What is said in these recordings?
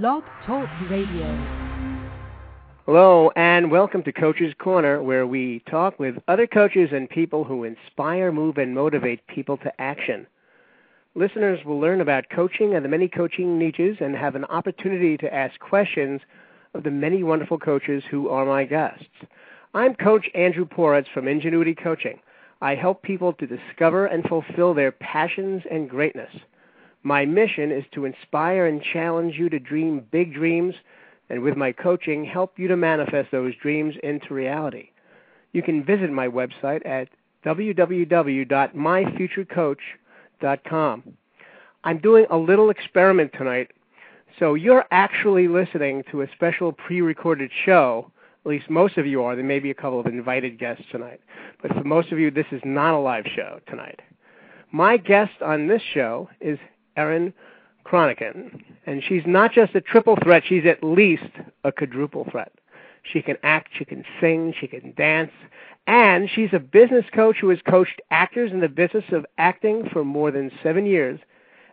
Blog Talk Radio. Hello, and welcome to Coach's Corner, where we talk with other coaches and people who inspire, move, and motivate people to action. Listeners will learn about coaching and the many coaching niches and have an opportunity to ask questions of the many wonderful coaches who are my guests. I'm Coach Andrew Poritz from Ingenuity Coaching. I help people to discover and fulfill their passions and greatness. My mission is to inspire and challenge you to dream big dreams, and with my coaching, help you to manifest those dreams into reality. You can visit my website at www.myfuturecoach.com. I'm doing a little experiment tonight, so you're actually listening to a special pre recorded show. At least most of you are. There may be a couple of invited guests tonight. But for most of you, this is not a live show tonight. My guest on this show is Erin Cronican. And she's not just a triple threat, she's at least a quadruple threat. She can act, she can sing, she can dance, and she's a business coach who has coached actors in the business of acting for more than seven years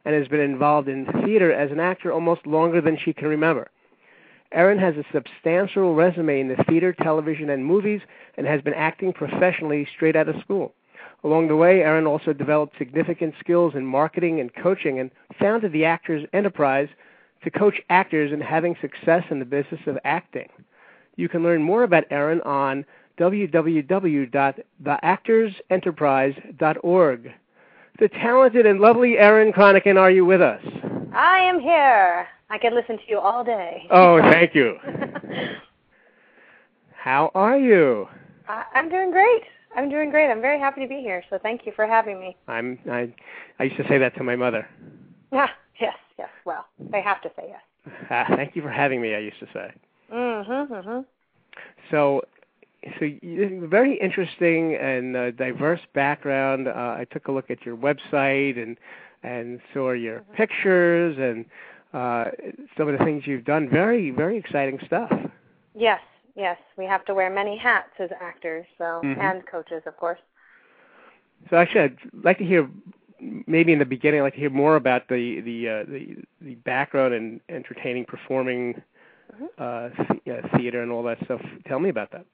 and has been involved in theater as an actor almost longer than she can remember. Erin has a substantial resume in the theater, television, and movies and has been acting professionally straight out of school. Along the way, Erin also developed significant skills in marketing and coaching and founded the Actors Enterprise to coach actors in having success in the business of acting. You can learn more about Erin on www.theactorsenterprise.org. The talented and lovely Erin Cronican, are you with us? I am here. I could listen to you all day. Oh, thank you. How are you? I, I'm doing great. I'm doing great. I'm very happy to be here. So thank you for having me. I'm I I used to say that to my mother. Yeah, yes, yes. Well, they have to say yes. Uh, thank you for having me. I used to say. Mhm, mhm. So, so you, very interesting and uh, diverse background. Uh, I took a look at your website and and saw your mm-hmm. pictures and uh, some of the things you've done. Very very exciting stuff. Yes, yes. We have to wear many hats as actors, so Mhm. and coaches, of course. So actually, I'd like to hear maybe in the beginning. I'd like to hear more about the the uh, the, the background in entertaining, performing, Mhm. uh, th- uh, theater, and all that stuff. Tell me about that.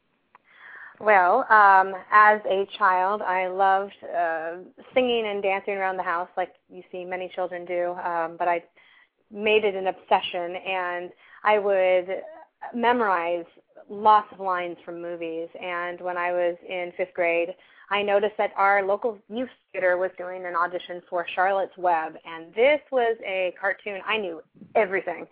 Well, um, as a child, I loved uh, singing and dancing around the house, like you see many children do. Um, but I made it an obsession, and I would memorize lots of lines from movies. And when I was in fifth grade, I noticed that our local youth theater was doing an audition for Charlotte's Web, and this was a cartoon. I knew everything,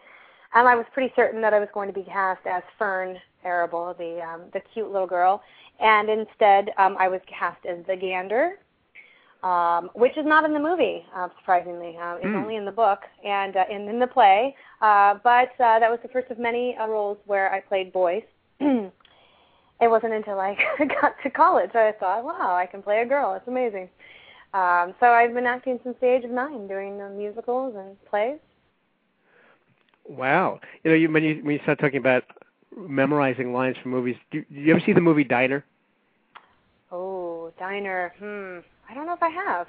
and I was pretty certain that I was going to be cast as Fern Arable, the um, the cute little girl, and instead um, I was cast as the Gander, um, which is not in the movie, uh, surprisingly. Uh, it's Hmm. only in the book and uh, in, in the play. Uh, but uh, that was the first of many uh, roles where I played boys. it wasn't until I got to college I thought, wow, I can play a girl. It's amazing. Um, so I've been acting since the age of nine, doing uh, musicals and plays. Wow. You know, you, when you when you start talking about memorizing lines from movies, do, do you ever see the movie Diner? Oh, diner. Hmm. I don't know if I have.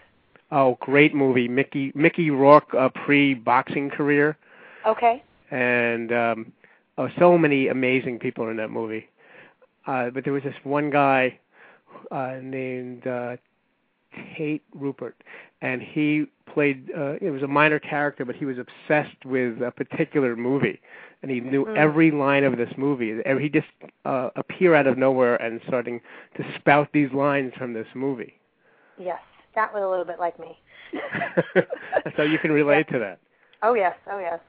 Oh, great movie. Mickey Mickey Rourke uh, pre boxing career, Okay. and um, oh, so many amazing people in that movie. Uh, but there was this one guy uh, named uh, Tate Rupert, and he played. Uh, it was a minor character, but he was obsessed with a particular movie, and he knew Mm. every line of this movie. He just uh, appear out of nowhere and starting to spout these lines from this movie. Yes, that was a little bit like me. so you can relate to that. Oh yes, oh yes.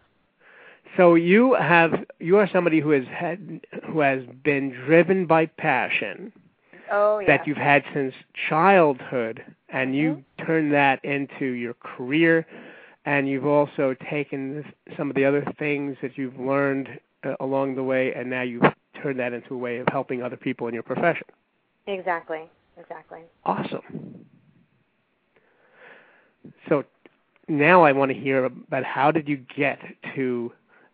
So you have you are somebody who has had who has been driven by passion Oh yes. that you've had since childhood and you Mm-hmm. turn that into your career and you've also taken some of the other things that you've learned uh, along the way and now you've turned that into a way of helping other people in your profession. Exactly. Exactly. Awesome. So now I want to hear about how did you get to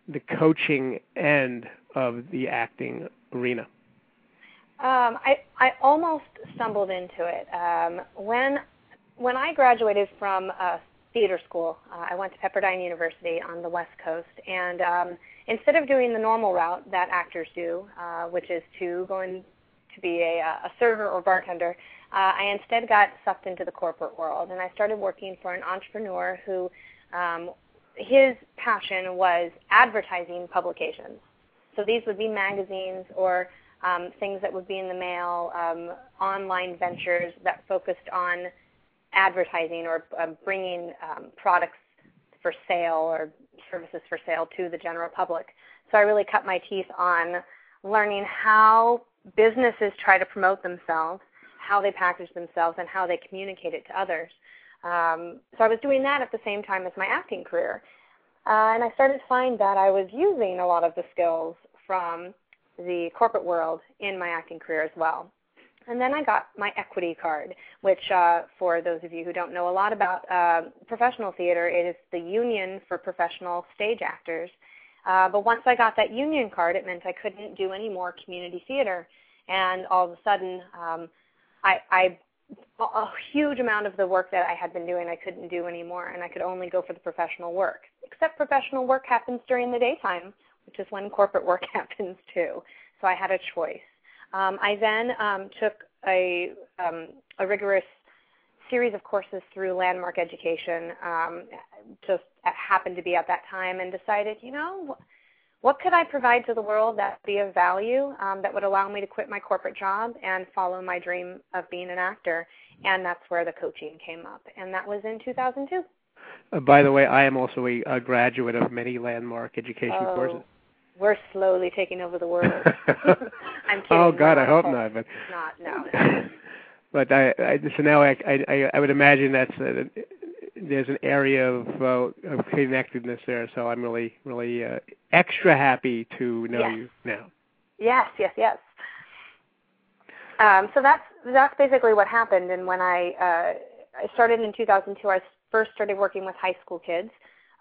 the coaching end of the acting arena? Um, I I almost stumbled into it um, when when I graduated from uh, theater school. Uh, I went to Pepperdine University on the West Coast, and um, instead of doing the normal route that actors do, uh, which is to go in to be a, a server or bartender, uh, I instead got sucked into the corporate world, and I started working for an entrepreneur who um, his passion was advertising publications. So these would be magazines or um, things that would be in the mail, um, online ventures that focused on advertising or um, bringing um, products for sale or services for sale to the general public. So I really cut my teeth on learning how businesses try to promote themselves, how they package themselves, and how they communicate it to others. Um, so I was doing that at the same time as my acting career. Uh, and I started to find that I was using a lot of the skills from the corporate world in my acting career as well. And then I got my equity card, which, uh, for those of you who don't know a lot about uh, professional theater, it is the union for professional stage actors. Uh, but once I got that union card, it meant I couldn't do any more community theater. And all of a sudden, um, I, I a huge amount of the work that I had been doing I couldn't do anymore, and I could only go for the professional work. Except professional work happens during the daytime, which is when corporate work happens too. So I had a choice. Um, I then um, took a, um, a rigorous series of courses through Landmark Education, um, just happened to be at that time, and decided, you know, what could I provide to the world that would be of value, um, that would allow me to quit my corporate job and follow my dream of being an actor? And that's where the coaching came up, and that was in 2002. Uh, by the way, I am also a, a graduate of many landmark education oh, courses. We're slowly taking over the world. I'm kidding. Oh God, I hope not. But not no. but I, I so now I, I I would imagine that's a, there's an area of uh, of connectedness there. So I'm really really uh, extra happy to know yes. you now. Yes, yes, yes. Um, so that's that's basically what happened. And when I uh, I started in 2002, I first started working with high school kids.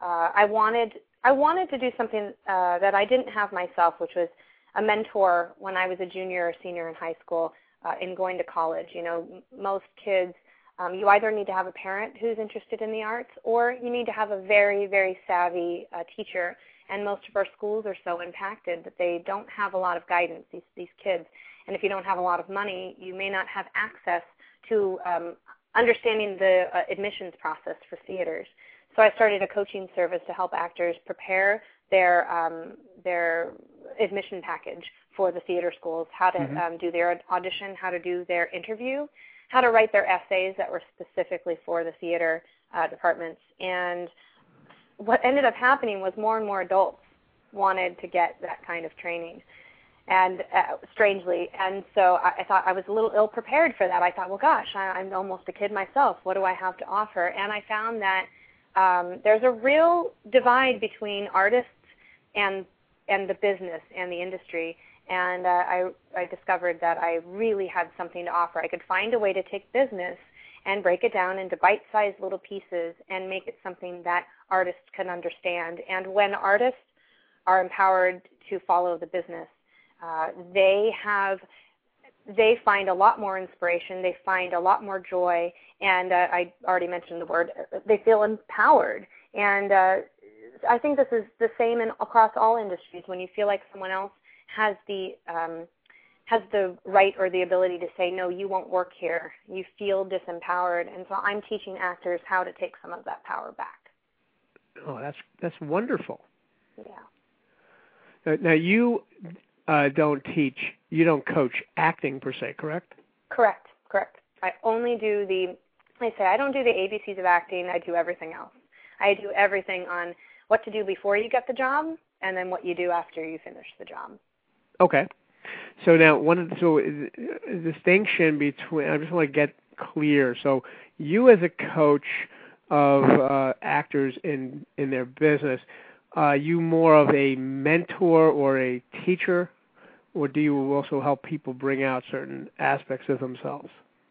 Uh, I wanted I wanted to do something uh, that I didn't have myself, which was a mentor when I was a junior or senior in high school uh, in going to college. You know, m- most kids, um, you either need to have a parent who's interested in the arts or you need to have a very, very savvy uh, teacher. And most of our schools are so impacted that they don't have a lot of guidance, these, these kids. And if you don't have a lot of money, you may not have access to um, understanding the uh, admissions process for theaters. So I started a coaching service to help actors prepare their um, their admission package for the theater schools, how to mm-hmm. um, do their audition, how to do their interview, how to write their essays that were specifically for the theater uh, departments. And what ended up happening was more and more adults wanted to get that kind of training and uh, strangely and so I, I thought i was a little ill prepared for that i thought well gosh I, i'm almost a kid myself what do i have to offer and i found that um, there's a real divide between artists and and the business and the industry. And uh, I, I discovered that I really had something to offer. I could find a way to take business and break it down into bite-sized little pieces and make it something that artists can understand. And when artists are empowered to follow the business, uh, they have they find a lot more inspiration, they find a lot more joy, and uh, I already mentioned the word, they feel empowered. And uh, I think this is the same in across all industries. When you feel like someone else has the um, has the right or the ability to say no, you won't work here. You feel disempowered, and so I'm teaching actors how to take some of that power back. Oh, that's that's wonderful. Yeah. Now you uh, don't teach, you don't coach acting per se, correct? Correct, correct. I only do the, I say I don't do the ABCs of acting. I do everything else. I do everything on what to do before you get the job, and then what you do after you finish the job. Okay. So now, one of the, so a distinction between I just want to get clear. So you as a coach of uh, actors in in their business, uh, you more of a mentor or a teacher or do you also help people bring out certain aspects of themselves?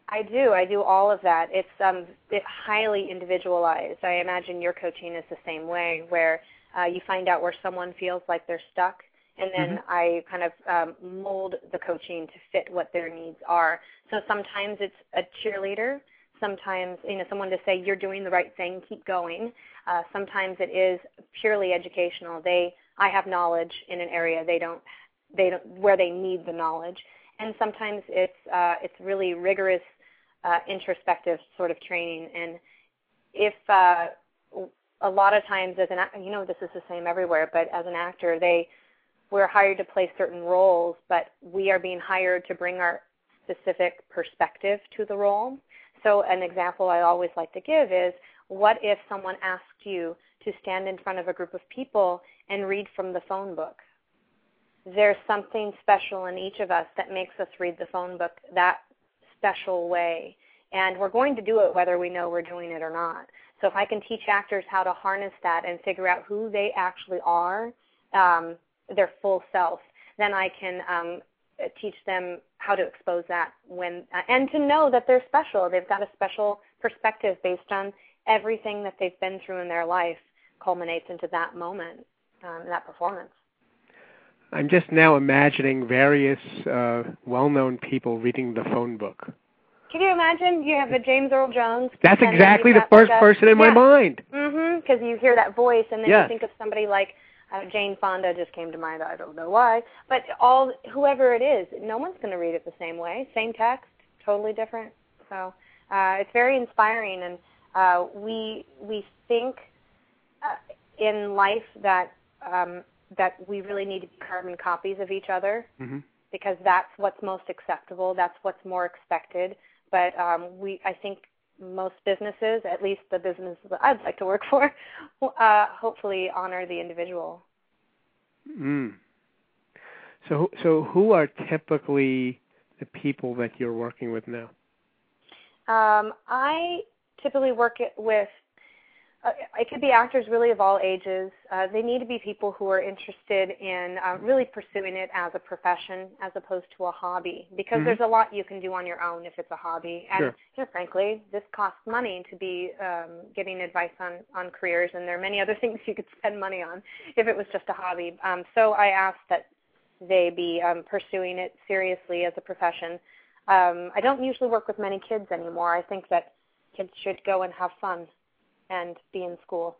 I do. I do all of that. It's um, it's highly individualized. I imagine your coaching is the same way, where uh, you find out where someone feels like they're stuck, and then mm-hmm. I kind of um, mold the coaching to fit what their needs are. So sometimes it's a cheerleader, sometimes you know someone to say you're doing the right thing, keep going. Uh, sometimes it is purely educational. They I have knowledge in an area they don't they don't where they need the knowledge, and sometimes it's uh, it's really rigorous uh, introspective sort of training. And if uh, a lot of times as an you know this is the same everywhere, but as an actor they we're hired to play certain roles, but we are being hired to bring our specific perspective to the role. So an example I always like to give is what if someone asked you to stand in front of a group of people and read from the phone book? There's something special in each of us that makes us read the phone book that special way. And we're going to do it whether we know we're doing it or not. So if I can teach actors how to harness that and figure out who they actually are, um, their full self, then I can um, teach them how to expose that when uh, and to know that they're special. They've got a special perspective based on everything that they've been through in their life culminates into that moment, um, that performance. I'm just now imagining various uh, well-known people reading the phone book. Can you imagine? You have a James Earl Jones. That's exactly the first person in yeah. my mind. Mhm. Because you hear that voice, and then yes. you think of somebody like uh, Jane Fonda just came to mind. I don't know why, but all whoever it is, no one's going to read it the same way. Same text, totally different. So uh, it's very inspiring, and uh, we we think uh, in life that um, that we really need to be carbon copies of each other mm-hmm. because that's what's most acceptable. That's what's more expected. But um, we, I think, most businesses, at least the businesses that I'd like to work for, uh, hopefully honor the individual. Mm. So, so who are typically the people that you're working with now? Um, I typically work with uh, it could be actors really of all ages. Uh, they need to be people who are interested in uh, really pursuing it as a profession as opposed to a hobby because mm-hmm. there's a lot you can do on your own if it's a hobby. And sure. you know, frankly, this costs money to be um, getting advice on, on careers, and there are many other things you could spend money on if it was just a hobby. Um, so I ask that they be um, pursuing it seriously as a profession. Um, I don't usually work with many kids anymore. I think that kids should go and have fun and be in school.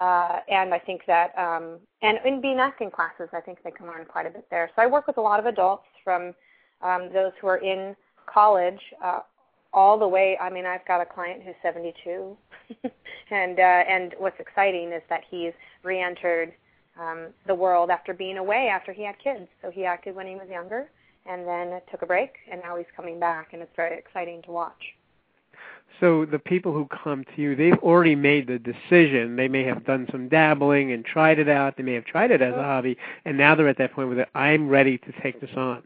Uh, and I think that, um, and in being acting classes, I think they can learn quite a bit there. So I work with a lot of adults from um, those who are in college uh, all the way. I mean, I've got a client who's 72, and uh, and what's exciting is that he's re-entered um, the world after being away after he had kids. So he acted when he was younger, and then took a break, and now he's coming back, and it's very exciting to watch. So the people who come to you, they've already made the decision. They may have done some dabbling and tried it out. They may have tried it as a mm-hmm. hobby, and now they're at that point where they're I'm ready to take this on.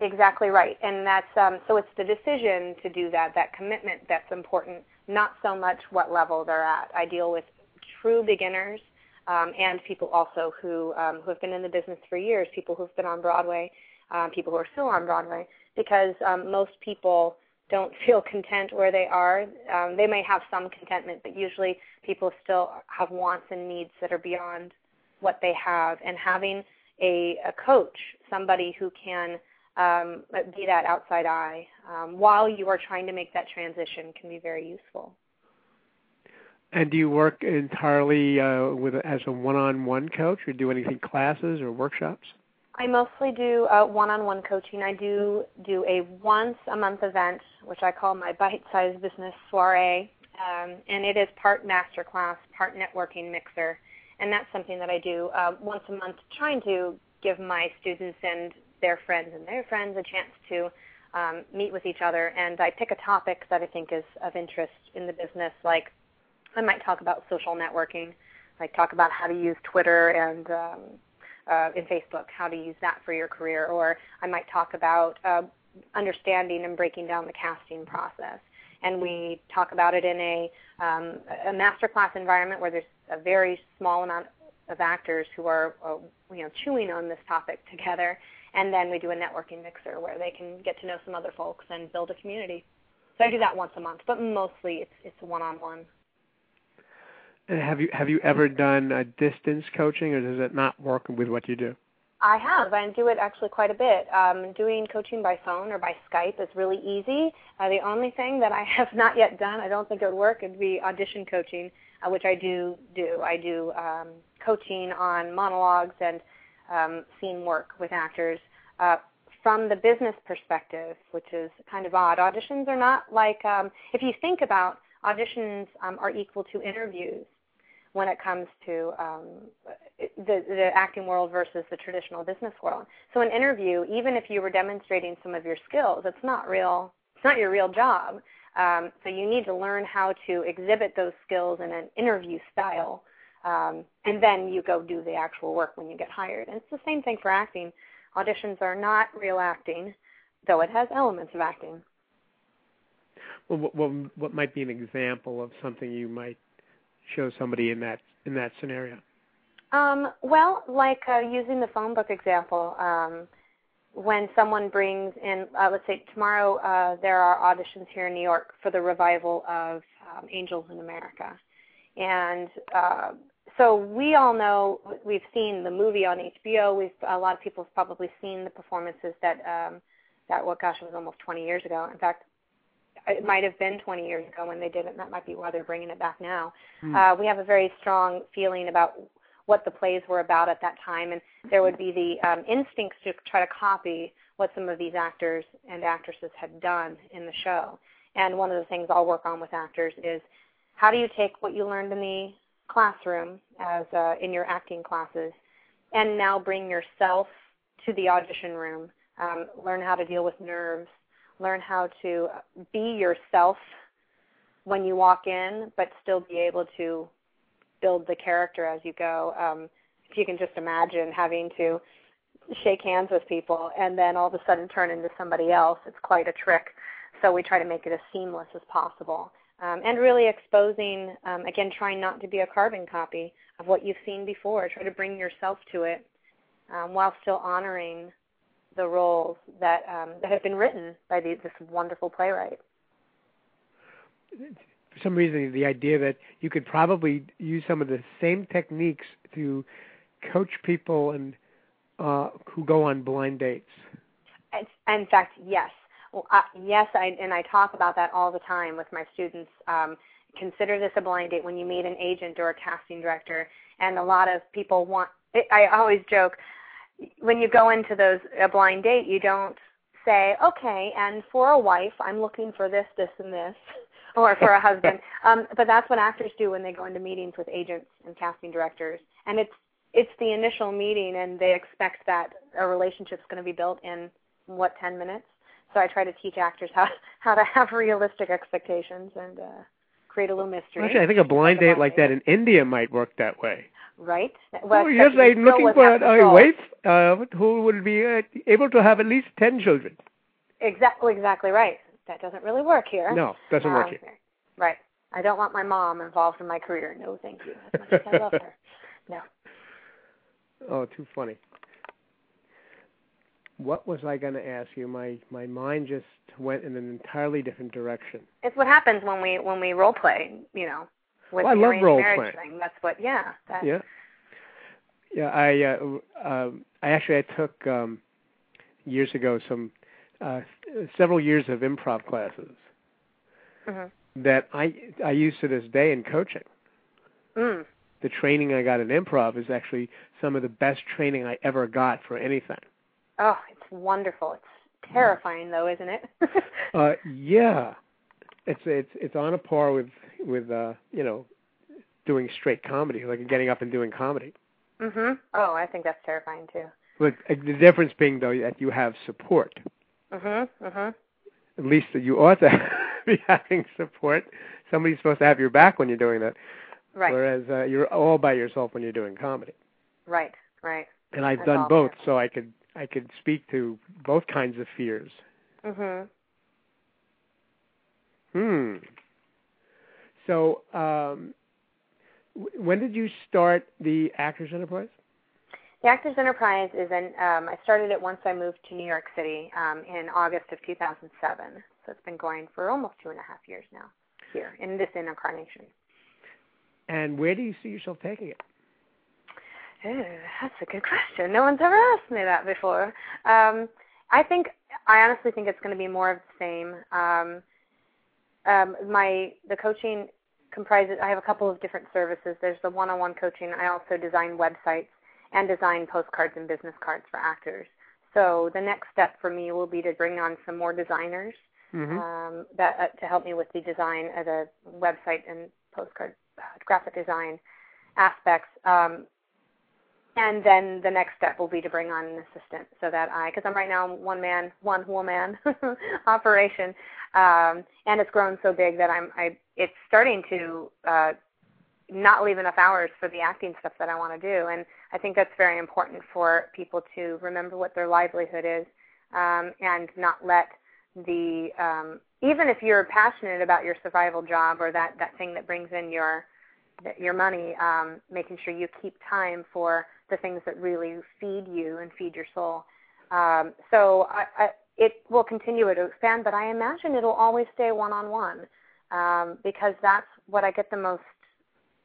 Exactly right, and that's um, so it's the decision to do that, that commitment that's important. Not so much what level they're at. I deal with true beginners um, and people also who um, who have been in the business for years, people who've been on Broadway, um, people who are still on Broadway, because um, most people don't feel content where they are. Um, they may have some contentment, but usually people still have wants and needs that are beyond what they have. And having a, a coach, somebody who can um, be that outside eye um, while you are trying to make that transition, can be very useful. And do you work entirely uh, with as a one-on-one coach, or do anything classes or workshops? I mostly do uh, one-on-one coaching. I do do a once-a-month event, which I call my bite-sized business soiree, um, and it is part masterclass, part networking mixer, and that's something that I do uh, once a month, trying to give my students and their friends and their friends a chance to um, meet with each other. And I pick a topic that I think is of interest in the business, like I might talk about social networking, like talk about how to use Twitter and um, uh, in Facebook, how to use that for your career, or I might talk about uh, understanding and breaking down the casting process. And we talk about it in a, um, a masterclass environment where there's a very small amount of actors who are, uh, you know, chewing on this topic together. And then we do a networking mixer where they can get to know some other folks and build a community. So I do that once a month, but mostly it's it's one-on-one. And have you have you ever done a distance coaching, or does it not work with what you do? I have. I do it actually quite a bit. Um, doing coaching by phone or by Skype is really easy. Uh, the only thing that I have not yet done, I don't think it would work, would be audition coaching, uh, which I do do. I do um, coaching on monologues and um, scene work with actors uh, from the business perspective, which is kind of odd. Auditions are not like, um, if you think about auditions um, are equal to interviews when it comes to um, the, the acting world versus the traditional business world. So an interview, even if you were demonstrating some of your skills, it's not real. It's not your real job. Um, so you need to learn how to exhibit those skills in an interview style, um, and then you go do the actual work when you get hired. And it's the same thing for acting. Auditions are not real acting, though it has elements of acting. Well, what, what, what might be an example of something you might show somebody in that in that scenario? Um, well, like uh, using the phone book example, um, when someone brings in, uh, let's say tomorrow, uh, there are auditions here in New York for the revival of um, Angels in America, and uh, so we all know we've seen the movie on HBO. We've a lot of people have probably seen the performances that um, that what gosh it was almost 20 years ago. In fact, it might have been 20 years ago when they did it, and that might be why they're bringing it back now. Mm. Uh, we have a very strong feeling about what the plays were about at that time, and there would be the um, instincts to try to copy what some of these actors and actresses had done in the show. And one of the things I'll work on with actors is how do you take what you learned in the classroom as uh, in your acting classes and now bring yourself to the audition room, um, learn how to deal with nerves, learn how to be yourself when you walk in, but still be able to build the character as you go. Um, if you can just imagine having to shake hands with people and then all of a sudden turn into somebody else, it's quite a trick. So we try to make it as seamless as possible. Um, and really exposing, um, again, trying not to be a carbon copy of what you've seen before. Try to bring yourself to it um, while still honoring the roles that um, that have been written by the, this wonderful playwright. For some reason, the idea that you could probably use some of the same techniques to coach people and uh, who go on blind dates. In fact, yes. Well, uh, yes, I, and I talk about that all the time with my students. Um, consider this a blind date when you meet an agent or a casting director, and a lot of people want. I always joke when you go into those a blind date, you don't say, okay, and for a wife, I'm looking for this, this, and this, or for a husband. Um, but that's what actors do when they go into meetings with agents and casting directors, and it's it's the initial meeting, and they expect that a relationship's going to be built in what ten minutes. So I try to teach actors how how to have realistic expectations and uh, create a little mystery. Actually, I think a blind date like that in India might work that way right? Well, oh, yes, I'm looking for a, wife uh, who will be uh, able to have at least 10 children. Exactly, exactly right. That doesn't really work here. No, doesn't um, work here. Right. I don't want my mom involved in my career. No, thank you. As much as I love her. No. Oh, too funny. What was I going to ask you? My my mind just went in an entirely different direction. It's what happens when we when we role play. You know, with well, the I love role playing. Thing. That's what, yeah. That. Yeah. Yeah, I uh, um, I actually I took um, years ago some uh, several years of improv classes mm-hmm. that I I use to this day in coaching. Mm. The training I got in improv is actually some of the best training I ever got for anything. Oh, it's wonderful. It's terrifying though, isn't it? uh, yeah, it's it's it's on a par with with uh, you know doing straight comedy, like getting up and doing comedy. Mhm. Oh, I think that's terrifying too. But uh, the difference being though that you have support. Mhm. Mhm. At least that you ought to be having support. Somebody's supposed to have your back when you're doing that. Right. Whereas uh, you're all by yourself when you're doing comedy. Right. Right. And I've that's done both, so I could I could speak to both kinds of fears. Mhm. Hmm. So, um, when did you start the Actors Enterprise? The Actors Enterprise is an. Um, I started it once I moved to New York City um, in August of 2007. So it's been going for almost two and a half years now here in this incarnation. And where do you see yourself taking it? That's a good question. No one's ever asked me that before. Um, I think I honestly think it's going to be more of the same. Um, um, my the coaching comprises. I have a couple of different services. There's the one-on-one coaching. I also design websites and design postcards and business cards for actors. So the next step for me will be to bring on some more designers Mm-hmm. um, that uh, to help me with the design of the website and postcard uh, graphic design aspects. Um, and then the next step will be to bring on an assistant so that I, because I'm right now one man, one woman operation, um, and it's grown so big that I'm, I, it's starting to uh, not leave enough hours for the acting stuff that I want to do. And I think that's very important for people to remember what their livelihood is um, and not let the um, even if you're passionate about your survival job or that that thing that brings in your your money, um, making sure you keep time for the things that really feed you and feed your soul. Um, so I, I, it will continue to expand, but I imagine it'll always stay one-on-one um, because that's what I get the most.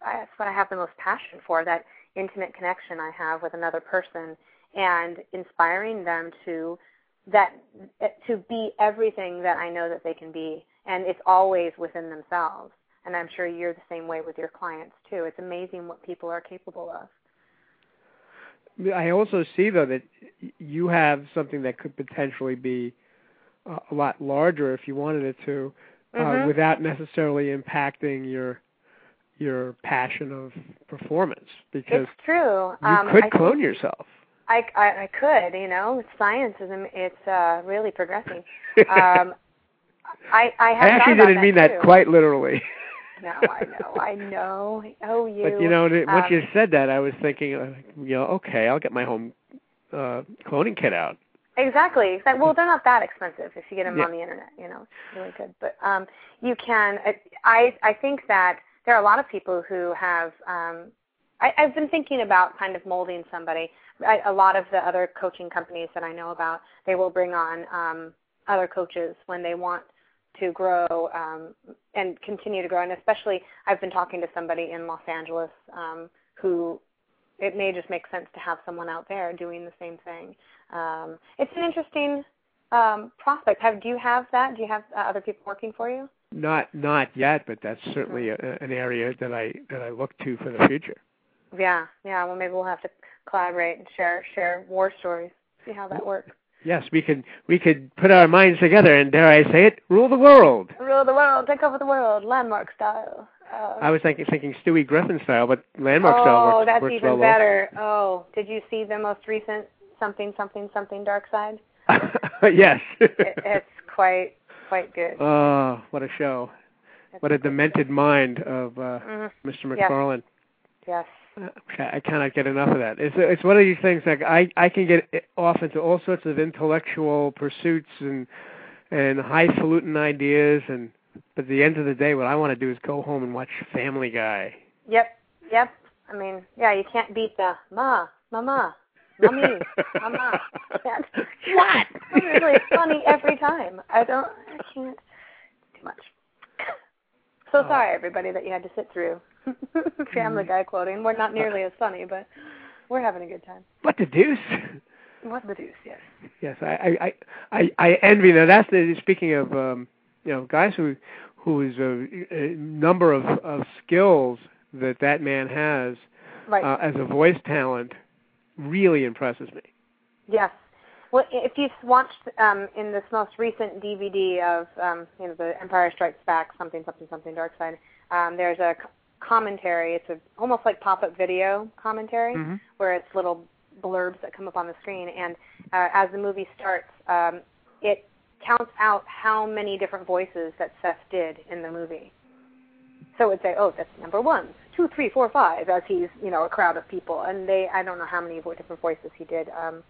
That's what I have the most passion for. That intimate connection I have with another person and inspiring them to that to be everything that I know that they can be, and it's always within themselves. And I'm sure you're the same way with your clients too. It's amazing what people are capable of. I also see though that you have something that could potentially be uh, a lot larger if you wanted it to, uh, Mhm. without necessarily impacting your your passion of performance. Because It's true. you um, could I clone think yourself. I, I, I could. You know, science is it's uh, really progressing. Um, I I have I actually didn't mean that quite literally. No, I know, I know. Oh, you. But you know, once um, you said that, I was thinking, uh, you know, okay, I'll get my home uh cloning kit out. Exactly. Exactly. Well, they're not that expensive if you get them Yeah. on the internet. You know, it's really good. But um, you can. I I think that there are a lot of people who have. Um, I, I've been thinking about kind of molding somebody. I, a lot of the other coaching companies that I know about, they will bring on um, other coaches when they want to grow um, and continue to grow. And especially, I've been talking to somebody in Los Angeles um, who it may just make sense to have someone out there doing the same thing. Um, it's an interesting um, prospect. Have do you have that? Do you have uh, other people working for you? Not not yet, but that's certainly a, an area that I that I look to for the future. Yeah, yeah. Well, maybe we'll have to collaborate and share share war stories. See how that works. Yes, we could we could put our minds together and dare I say it, rule the world. Rule the world, take over the world, landmark style. Uh, I was thinking thinking Stewie Griffin style, but landmark oh, style works, Oh, that's works even well. better. Oh, did you see the most recent something something something dark side? yes. It, it's quite quite good. oh, what a show! It's What a demented mind of uh, Mhm. Mr. Yes. McFarlane. Yes. I cannot get enough of that. It's it's one of these things like I I can get off into all sorts of intellectual pursuits and and highfalutin ideas and but at the end of the day what I want to do is go home and watch Family Guy. Yep. Yep. I mean, yeah, you can't beat the ma, mama, mommy, mama. Can't. What? Really funny every time. I don't. I can't. Too much. So Oh. sorry, everybody, that you had to sit through Family Guy quoting. We're not nearly as funny, but we're having a good time. What the deuce? What the deuce? Yes. Yes, I I I I envy that. That's the speaking of um you know guys who whose a, a number of of skills that that man has Right. uh, as a voice talent really impresses me. Yes. Well, if you've watched um, in this most recent DVD of um, you know the Empire Strikes Back, something something something Dark Side, um, there's a commentary. It's a almost like pop-up video commentary Mhm. where it's little blurbs that come up on the screen, and uh, as the movie starts, um, it counts out how many different voices that Seth did in the movie. So it would say, oh, that's number one, two, three, four, five, as he's, you know, a crowd of people. And they, I don't know how many different voices he did. Um,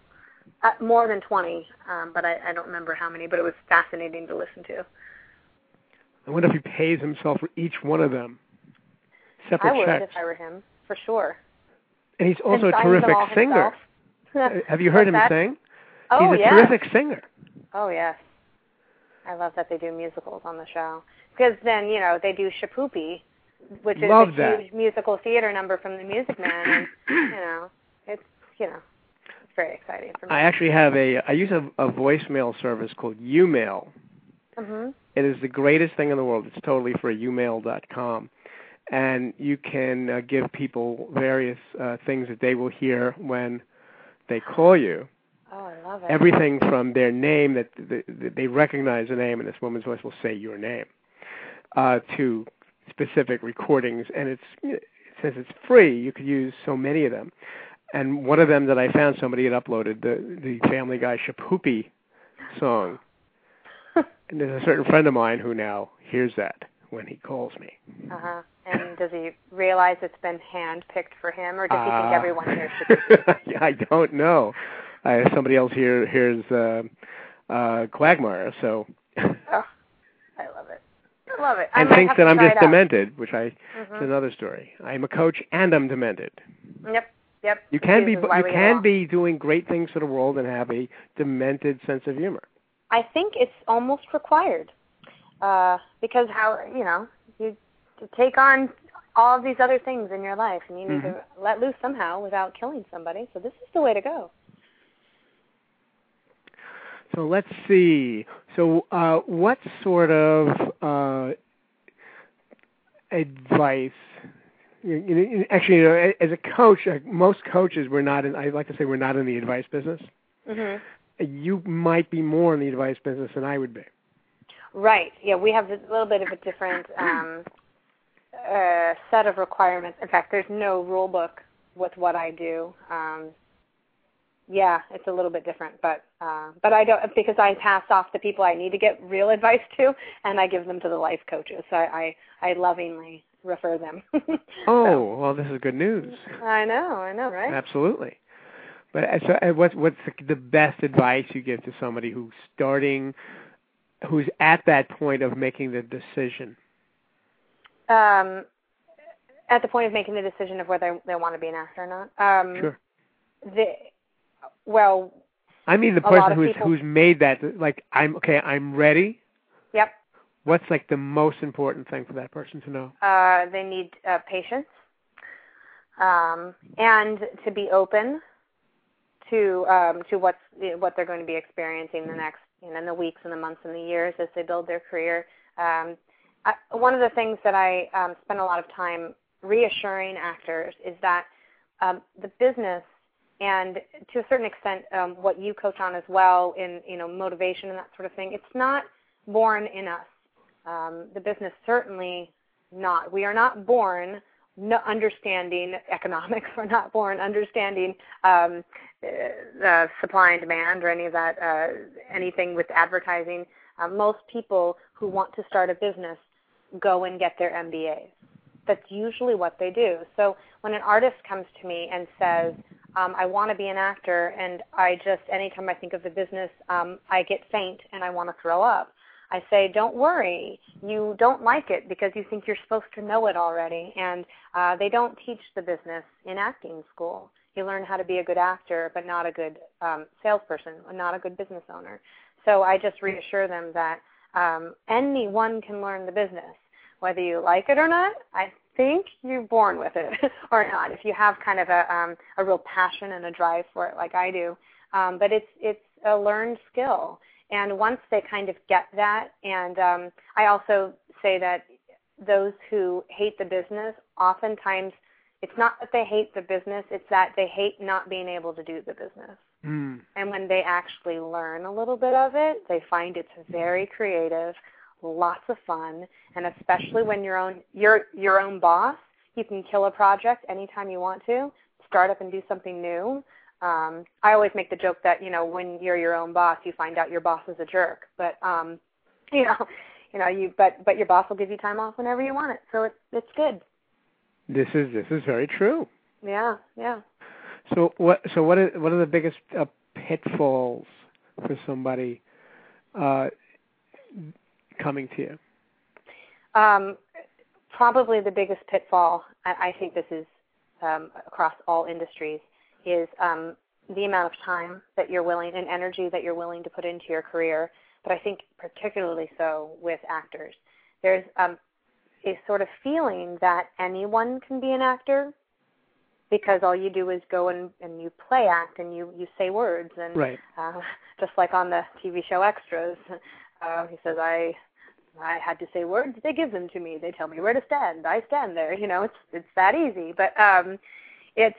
uh, more than 20, um, but I, I don't remember how many, but it was fascinating to listen to. I wonder if he pays himself for each one of them. Separate I would checks. if I were him, for sure. and he's also And a terrific singer. Have you heard him sing? Oh, he's a yeah. terrific singer. Oh, yes. I love that they do musicals on the show. Because then, you know, they do Shipoopi, which is Love a that. huge musical theater number from The Music Man. And, you know, it's you know, it's very exciting for me. I actually have a I use a, a voicemail service called YouMail. hmm It is the greatest thing in the world. It's totally free. YouMail.com, and you can uh, give people various uh, things that they will hear when they call you. Oh, I love it. Everything from their name that they recognize the name, and this woman's voice will say your name, uh, to specific recordings. And it's since it's free, you could use so many of them. And one of them that I found, somebody had uploaded the the Family Guy Shipoopi song. And there's a certain friend of mine who now hears that when he calls me. Uh-huh. And does he realize it's been hand-picked for him, or does he think Uh, everyone here should? I don't know. Uh, somebody else here hears uh, uh, Quagmire, so Oh, I love it. I love it. I and thinks that I'm just demented, which I Mhm. is another story. I'm a coach and I'm demented. Yep. Yep. You can This be you can be doing great things for the world and have a demented sense of humor. I think it's almost required, uh, because how you know you take on all of these other things in your life, and you need Mhm. to let loose somehow without killing somebody. So this is the way to go. So let's see. So uh, what sort of uh, advice? Actually, you know, as a coach, most coaches we're not in. I like to say we're not in the advice business. hmm You might be more in the advice business than I would be. Right. Yeah, we have a little bit of a different um, uh, set of requirements. In fact, there's no rule book with what I do. Um, yeah, it's a little bit different, but uh, but I don't because I pass off the people I need to get real advice to, and I give them to the life coaches. So I I, I lovingly refer them. Oh, well, this is good news. I know, I know, right? Absolutely. But uh, so, what's what's the best advice you give to somebody who's starting, who's at that point of making the decision? Um, at the point of making the decision of whether they want to be an actor or not. Um, Sure. The, well, I mean the person who's people- who's made that like I'm okay, I'm ready. yep. What's like the most important thing for that person to know? Uh, they need uh, patience um, and to be open to um, to what's what they're going to be experiencing the next know in the weeks and the months and the years as they build their career. Um, I, one of the things that I um, spend a lot of time reassuring actors is that um, the business and to a certain extent um, what you coach on as well in you know motivation and that sort of thing. It's not born in us. Um, the business certainly not. We are not born no understanding economics. We're not born understanding um, uh, supply and demand or any of that, uh, anything with advertising. Uh, most people who want to start a business go and get their MBAs. That's usually what they do. So when an artist comes to me and says, um, I want to be an actor, and I just, anytime I think of the business, um, I get faint and I want to throw up. I say, don't worry. You don't like it because you think you're supposed to know it already. And uh, they don't teach the business in acting school. You learn how to be a good actor, but not a good um, salesperson, not a good business owner. So I just reassure them that um, anyone can learn the business, whether you like it or not. I think you're born with it or not. If you have kind of a um, a real passion and a drive for it, like I do, um, but it's it's a learned skill. And once they kind of get that, and um, I also say that those who hate the business, oftentimes it's not that they hate the business, it's that they hate not being able to do the business. Mm. And when they actually learn a little bit of it, they find it's very creative, lots of fun, and especially when you're own you're your own boss, you can kill a project anytime you want to, start up and do something new. Um, I always make the joke that you know when you're your own boss, you find out your boss is a jerk, but um, you know, you know you but but your boss will give you time off whenever you want it, so it's it's good. This is this is very true. Yeah, yeah. So what so what are what are the biggest uh, pitfalls for somebody uh, coming to you? Um, probably the biggest pitfall, I, I think this is um, across all industries, is um, the amount of time that you're willing and energy that you're willing to put into your career. But I think particularly so with actors. There's um, a sort of feeling that anyone can be an actor because all you do is go and, and you play act and you you say words and right. uh, just like on the TV show Extras, uh, he says I I had to say words. They give them to me. They tell me where to stand. I stand there. You know, it's it's that easy. But um, it's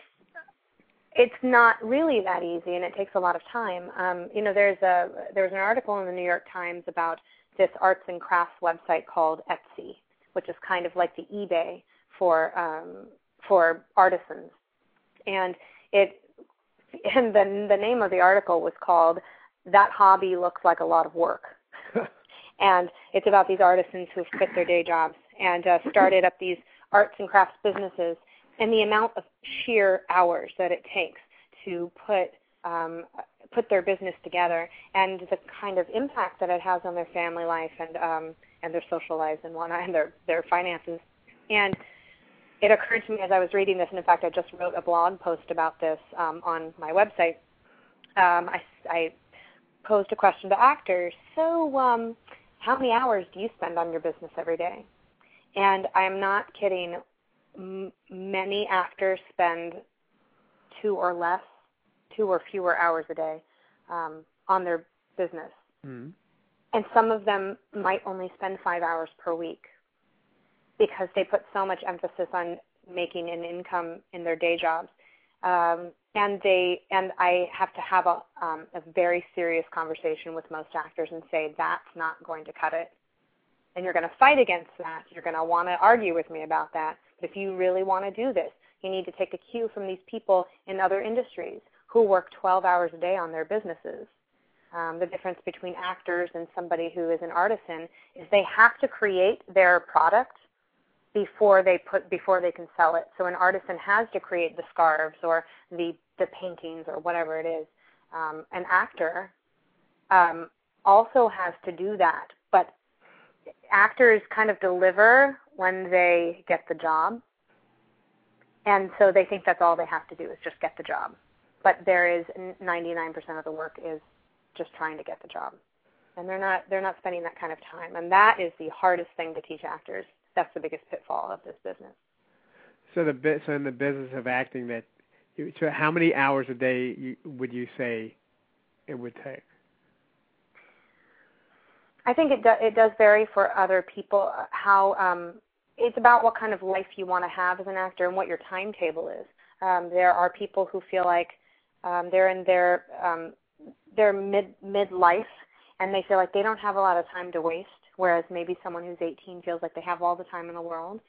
it's not really that easy, and it takes a lot of time. Um, you know, there's a there's an article in the New York Times about this arts and crafts website called Etsy, which is kind of like the eBay for um, for artisans, and it and the the name of the article was called "That Hobby Looks Like a Lot of Work." and it's about these artisans who've quit their day jobs and uh, started up these arts and crafts businesses and the amount of sheer hours that it takes to put um, put their business together and the kind of impact that it has on their family life and um, and their social lives and whatnot and their their finances and it occurred to me as I was reading this, and in fact, I just wrote a blog post about this um, on my website. Um, I, I posed a question to actors. So, um, how many hours do you spend on your business every day? And I'm not kidding. M- many actors spend two or less, two or fewer hours a day um, on their business. Mm-hmm. And some of them might only spend five hours per week because they put so much emphasis on making an income in their day jobs. Um, and they and I have to have a um, a very serious conversation with most actors and say that's not going to cut it, and you're going to fight against that. You're going to want to argue with me about that. But if you really want to do this, you need to take a cue from these people in other industries who work 12 hours a day on their businesses. Um, the difference between actors and somebody who is an artisan is they have to create their product before they put before they can sell it. So an artisan has to create the scarves or the the paintings or whatever it is. Um, an actor um, also has to do that, but actors kind of deliver when they get the job, and so they think that's all they have to do is just get the job. But there is 99% of the work is just trying to get the job, and they're not they're not spending that kind of time, and that is the hardest thing to teach actors that's the biggest pitfall of this business. So the so in the business of acting, that so how many hours a day would you say it would take? I think it do, it does vary for other people. Uh, how um, it's about what kind of life you want to have as an actor and what your timetable is. Um, there are people who feel like um, they're in their um, their mid midlife and they feel like they don't have a lot of time to waste whereas maybe someone who's 18 feels like they have all the time in the world.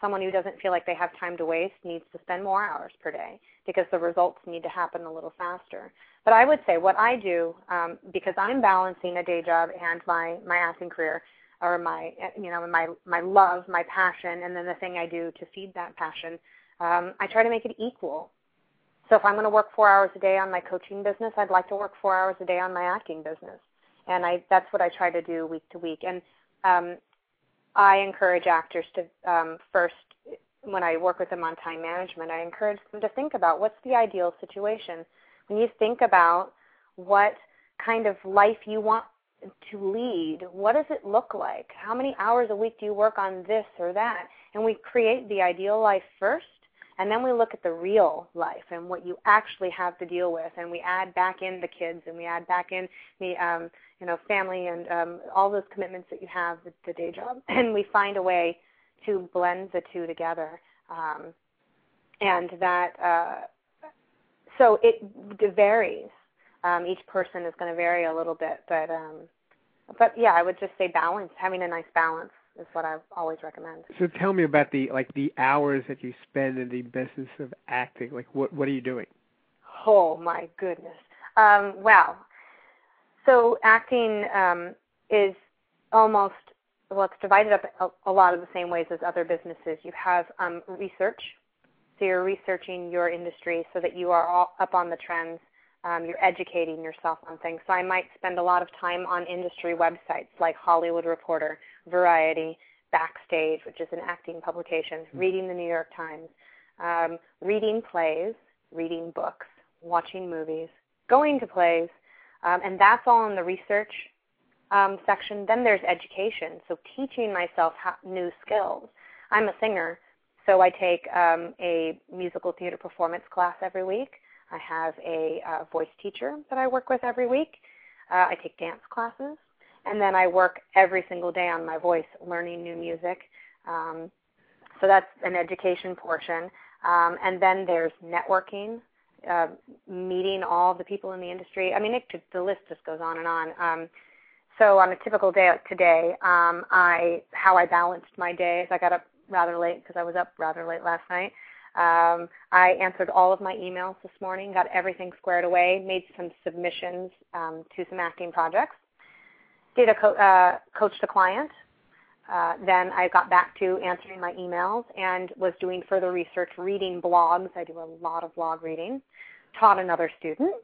Someone who doesn't feel like they have time to waste needs to spend more hours per day because the results need to happen a little faster. But I would say what I do, um, because I'm balancing a day job and my my acting career, or my you know my my love, my passion, and then the thing I do to feed that passion, um, I try to make it equal. So if I'm going to work four hours a day on my coaching business, I'd like to work four hours a day on my acting business and I that's what I try to do week to week. And um, I encourage actors to um, first, when I work with them on time management, I encourage them to think about what's the ideal situation. When you think about what kind of life you want to lead, what does it look like? How many hours a week do you work on this or that? And we create the ideal life first and then we look at the real life and what you actually have to deal with and we add back in the kids and we add back in the um you know family and um all those commitments that you have with the day job and we find a way to blend the two together um and that uh so it, varies um each person is going to vary a little bit but um but yeah i would just say balance having a nice balance is what I always recommend. So tell me about the like the hours that you spend in the business of acting. Like what what are you doing? Oh my goodness. Um, wow. So acting um, is almost well, it's divided up a, a, lot of the same ways as other businesses. You have um, research, so you're researching your industry so that you are all up on the trends um, you're educating yourself on things. So I might spend a lot of time on industry websites like Hollywood Reporter, Variety, Backstage, which is an acting publication, mm-hmm. reading the New York Times, um, reading plays, reading books, watching movies, going to plays, um, and that's all in the research um, section. Then there's education, so teaching myself new skills. I'm a singer, So I take um, a musical theater performance class every week. I have a uh, voice teacher that I work with every week. Uh, I take dance classes, and then I work every single day on my voice, learning new music. Um, so that's an education portion. Um, and then there's networking, uh, meeting all the people in the industry. I mean, it, the list just goes on and on. Um, so on a typical day today, um, I how I balanced my day is I got up rather late because I was up rather late last night. Um, I answered all of my emails this morning, got everything squared away, made some submissions um, to some acting projects, did a co- uh, coached a client. Uh, then I got back to answering my emails and was doing further research, reading blogs. I do a lot of blog reading. Taught another student,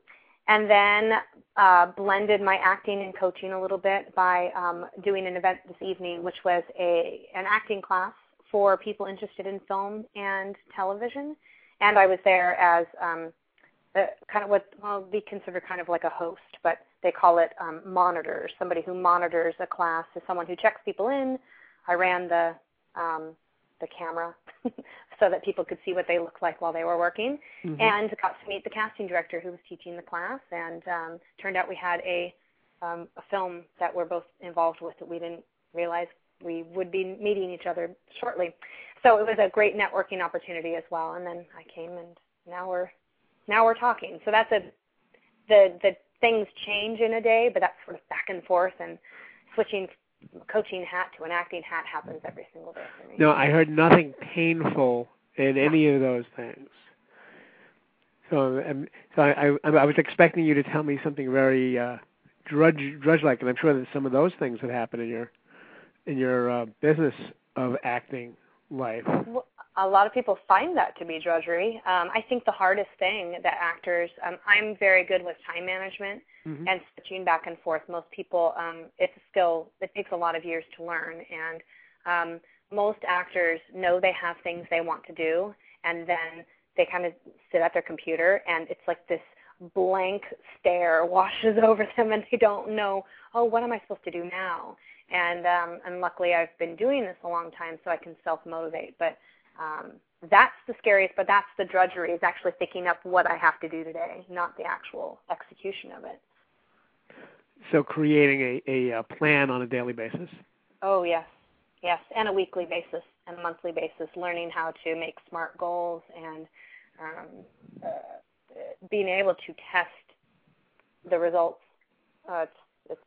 and then uh, blended my acting and coaching a little bit by um, doing an event this evening, which was a an acting class for people interested in film and television. And I was there as um, uh, kind of what well be considered kind of like a host, but they call it um, monitors. Somebody who monitors a class is someone who checks people in. I ran the um, the camera so that people could see what they looked like while they were working, mm-hmm. and got to meet the casting director who was teaching the class. And um, turned out we had a um, a film that we're both involved with that we didn't realize we would be meeting each other shortly. So it was a great networking opportunity as well. And then I came, and now we're now we're talking. So that's a the the things change in a day, but that's sort of back and forth and switching coaching hat to an acting hat happens every single day for me. No, I heard nothing painful in any of those things. So, um, so I, I, I was expecting you to tell me something very uh, drudge, drudge-like, and I'm sure that some of those things have happened in your in your uh, business of acting life? Well, a lot of people find that to be drudgery. Um, I think the hardest thing that actors, um, I'm very good with time management mm-hmm. and switching back and forth. Most people, um, it's a skill that takes a lot of years to learn, and um, most actors know they have things they want to do, and then they kind of sit at their computer, and it's like this blank stare washes over them, and they don't know, oh, what am I supposed to do now? and um, and luckily I've been doing this a long time, so I can self motivate. But um, that's the scariest, but that's the drudgery is actually thinking up what I have to do today, not the actual execution of it. So creating a, a, plan on a daily basis. Oh yes, yes, and a weekly basis and a monthly basis, learning how to make smart goals and um, uh, being able to test the results. Uh, it's, it's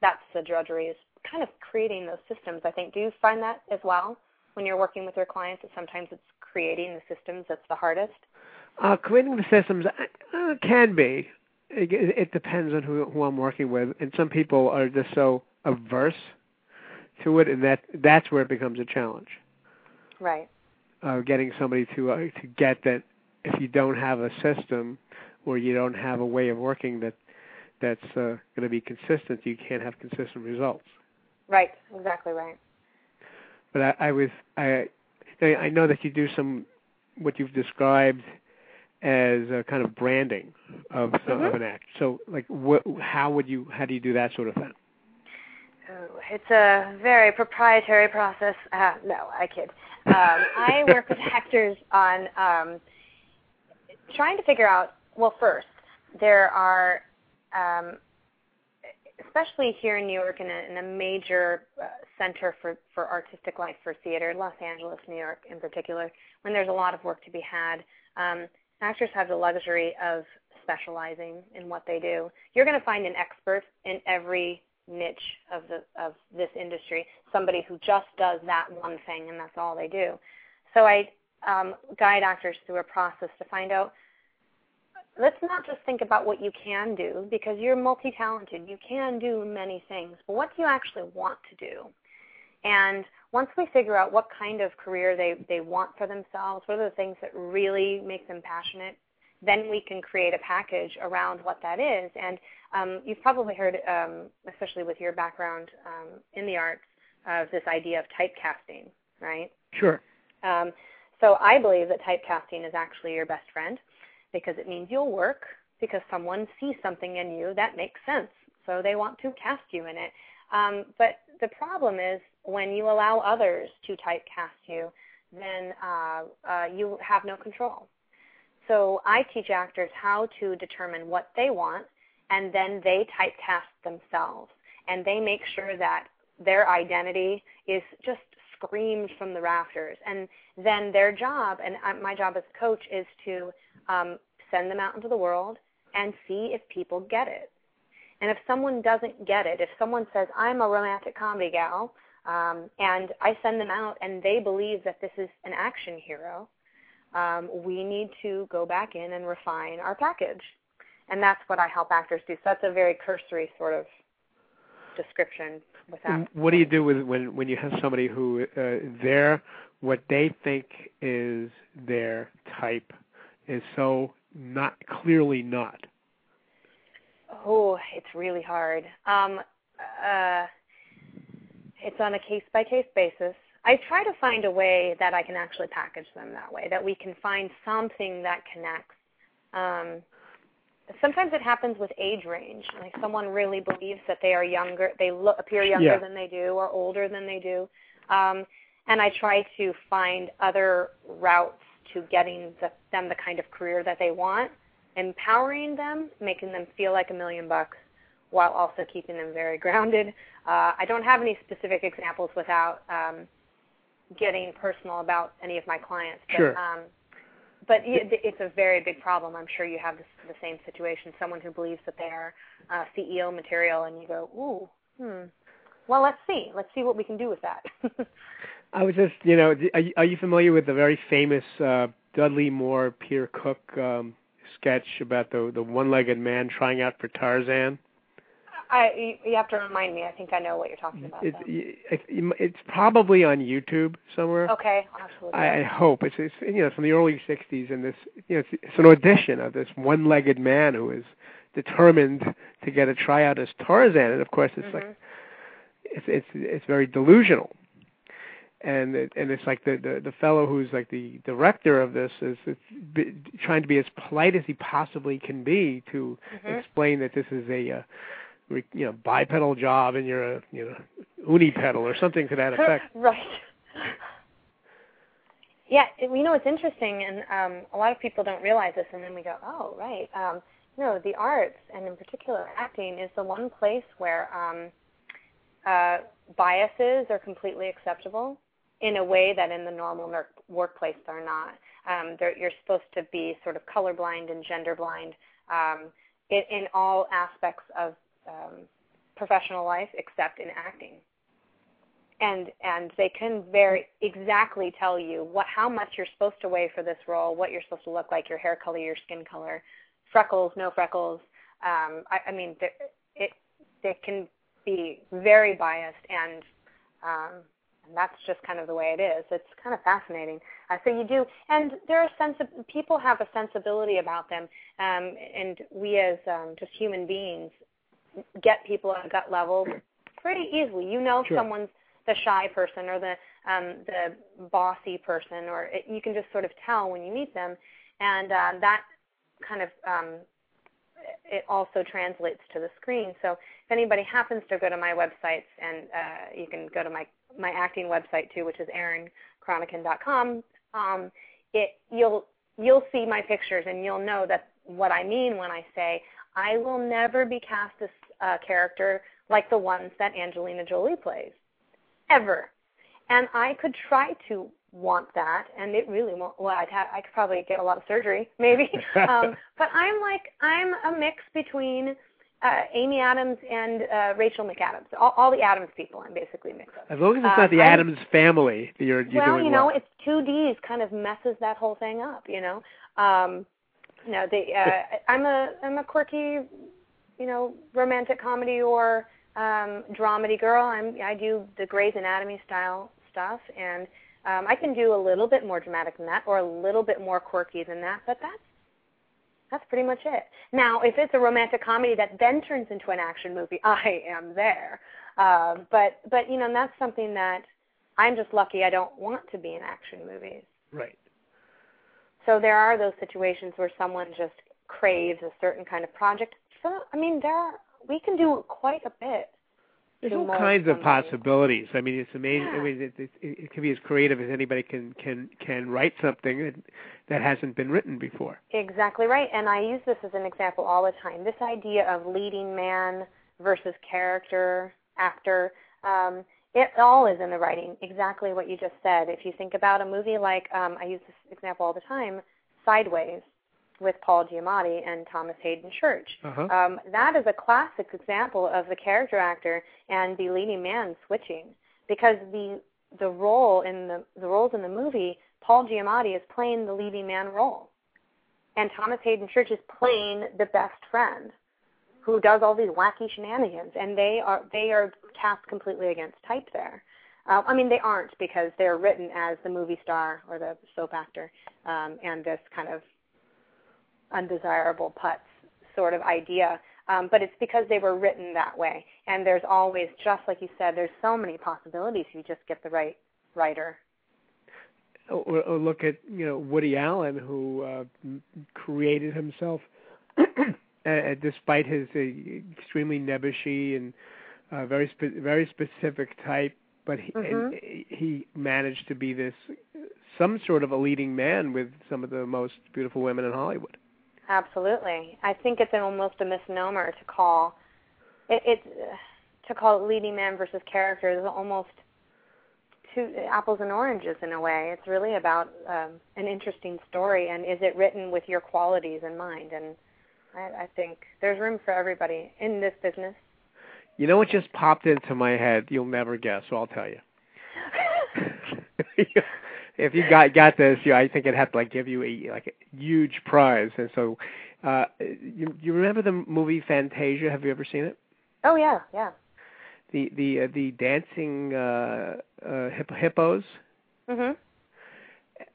that's the drudgery is kind of creating those systems. I think. Do you find that as well when you're working with your clients? That sometimes it's creating the systems that's the hardest. Uh, creating the systems uh, can be. It, it depends on who, who I'm working with, and some people are just so averse to it, and that that's where it becomes a challenge. Right. Uh, getting somebody to uh, to get that if you don't have a system or you don't have a way of working that that's uh, going to be consistent, you can't have consistent results. Right, exactly right. But I, I was I I know that you do some what you've described as a kind of branding of mm-hmm. of an act. So like what how would you how do you do that sort of thing? Oh, it's a very proprietary process. Uh, no, I kid. Um, I work with actors on um, trying to figure out. Well, first, there are um, especially here in New York, in a, in a major uh, center for, for artistic life for theater, Los Angeles, New York in particular, when there's a lot of work to be had, um, actors have the luxury of specializing in what they do. You're going to find an expert in every niche of the of this industry, somebody who just does that one thing and that's all they do. So I um, guide actors through a process to find out let's not just think about what you can do because you're multi talented. You can do many things, but what do you actually want to do? And once we figure out what kind of career they, they want for themselves, what are the things that really make them passionate, then we can create a package around what that is. And um, you've probably heard, um, especially with your background um, in the arts, of this idea of typecasting, right? Sure. Um, so I believe that typecasting is actually your best friend because it means you'll work because someone sees something in you that makes sense. So they want to cast you in it. Um, but the problem is when you allow others to typecast you, then uh, uh, you have no control. So I teach actors how to determine what they want, and then they typecast themselves, and they make sure that their identity is just screamed from the rafters. And then their job, and my job as a coach, is to um, send them out into the world and see if people get it. And if someone doesn't get it, if someone says, I'm a romantic comedy gal, um, and I send them out and they believe that this is an action hero, um, we need to go back in and refine our package. And that's what I help actors do. So that's a very cursory sort of description. Without what do you do with when when you have somebody who uh, their what they think is their type is so not clearly not? Oh, it's really hard. Um, uh, it's on a case by case basis. I try to find a way that I can actually package them that way, that we can find something that connects. Um, sometimes it happens with age range. Like someone really believes that they are younger, they look, appear younger yeah. than they do, or older than they do. Um, and I try to find other routes to getting the, them the kind of career that they want, empowering them, making them feel like a million bucks, while also keeping them very grounded. Uh, I don't have any specific examples without um, getting personal about any of my clients. But, sure. Um, but it's a very big problem. I'm sure you have this, the same situation. Someone who believes that they are uh, CEO material, and you go, ooh, hmm. Well, let's see. Let's see what we can do with that. I was just, you know, are you, are you familiar with the very famous uh, Dudley Moore Peter Cook um, sketch about the the one-legged man trying out for Tarzan? I you have to remind me. I think I know what you're talking about. It, it, it's probably on YouTube somewhere. Okay, absolutely. I, I hope it's, it's you know from the early '60s, and this you know it's, it's an audition of this one-legged man who is determined to get a tryout as Tarzan, and of course it's mm-hmm. like it's it's it's very delusional and it, and it's like the, the the fellow who's like the director of this is, be, trying to be as polite as he possibly can be to mm-hmm. explain that this is a uh, you know bipedal job and you're a you know unipedal or something to that effect. right. Yeah, you know it's interesting, and um, a lot of people don't realize this, and then we go, oh, right. Um, you know, the arts, and in particular acting, is the one place where um, uh, biases are completely acceptable in a way that in the normal workplace they're not. Um, they're, you're supposed to be sort of colorblind and gender blind um, in, in all aspects of um, professional life except in acting. And and they can very exactly tell you what how much you're supposed to weigh for this role, what you're supposed to look like, your hair color, your skin color, freckles, no freckles. Um, I, I mean, it it can be very biased and um, and that's just kind of the way it is. It's kind of fascinating. Uh, so you do, and there are sense of people have a sensibility about them, um, and we as um, just human beings get people at a gut level pretty easily. You know, sure. someone's the shy person or the um, the bossy person, or it, you can just sort of tell when you meet them, and uh, that kind of um, it also translates to the screen. So if anybody happens to go to my websites, and uh, you can go to my my acting website too, which is erincronican.com, um, it you'll you'll see my pictures and you'll know that what I mean when I say I will never be cast as a character like the ones that Angelina Jolie plays, ever. And I could try to want that, and it really won't. Well, I'd have, I could probably get a lot of surgery, maybe. um, but I'm like I'm a mix between uh, Amy Adams and uh, Rachel McAdams. All, all the Adams people, I'm basically mixed up. As long as it's not the um, Addams family, you're, you're well, doing you know, well. it's two D's kind of messes that whole thing up. You know, um, you know, they, uh, I'm a I'm a quirky, you know, romantic comedy or um, dramedy girl. I'm I do the Grey's Anatomy style stuff, and um, I can do a little bit more dramatic than that, or a little bit more quirky than that. But that's that's pretty much it. Now, if it's a romantic comedy that then turns into an action movie, I am there. Uh, but but you know and that's something that I'm just lucky I don't want to be in action movies. Right. So there are those situations where someone just craves a certain kind of project. So I mean, there are, we can do quite a bit. There's all kinds of possibilities. I mean, it's amazing. Yeah. I mean, it, it, it can be as creative as anybody can can can write something that, that hasn't been written before. Exactly right. And I use this as an example all the time. This idea of leading man versus character, actor, um, it all is in the writing. Exactly what you just said. If you think about a movie like, um, I use this example all the time, Sideways, with Paul Giamatti and Thomas Haden Church. Uh-huh. Um, that is a classic example of the character actor and the leading man switching because the the role in the the roles in the movie, Paul Giamatti is playing the leading man role, and Thomas Haden Church is playing the best friend who does all these wacky shenanigans, and they are they are cast completely against type there. Uh, I mean, they aren't because they're written as the movie star or the soap actor, um, and this kind of undesirable putz sort of idea. Um, but it's because they were written that way. And there's always, just like you said, there's so many possibilities if you just get the right writer. Or, or look at you know Woody Allen, who uh, created himself, uh, despite his uh, extremely nebbishy and uh, very spe- very specific type. But he, Mhm. and he managed to be this some sort of a leading man with some of the most beautiful women in Hollywood. Absolutely. I think it's almost a misnomer to call it, it to call it leading man versus character is almost two apples and oranges in a way. It's really about um, an interesting story and is it written with your qualities in mind? And I, I think there's room for everybody in this business. You know what just popped into my head? You'll never guess, so I'll tell you. if you got got this, you, I think I'd have to like give you a like a huge prize. And so, uh, you you remember the movie Fantasia? Have you ever seen it? oh yeah, yeah. The the uh, the dancing uh, uh, hippo, hippos, Mhm.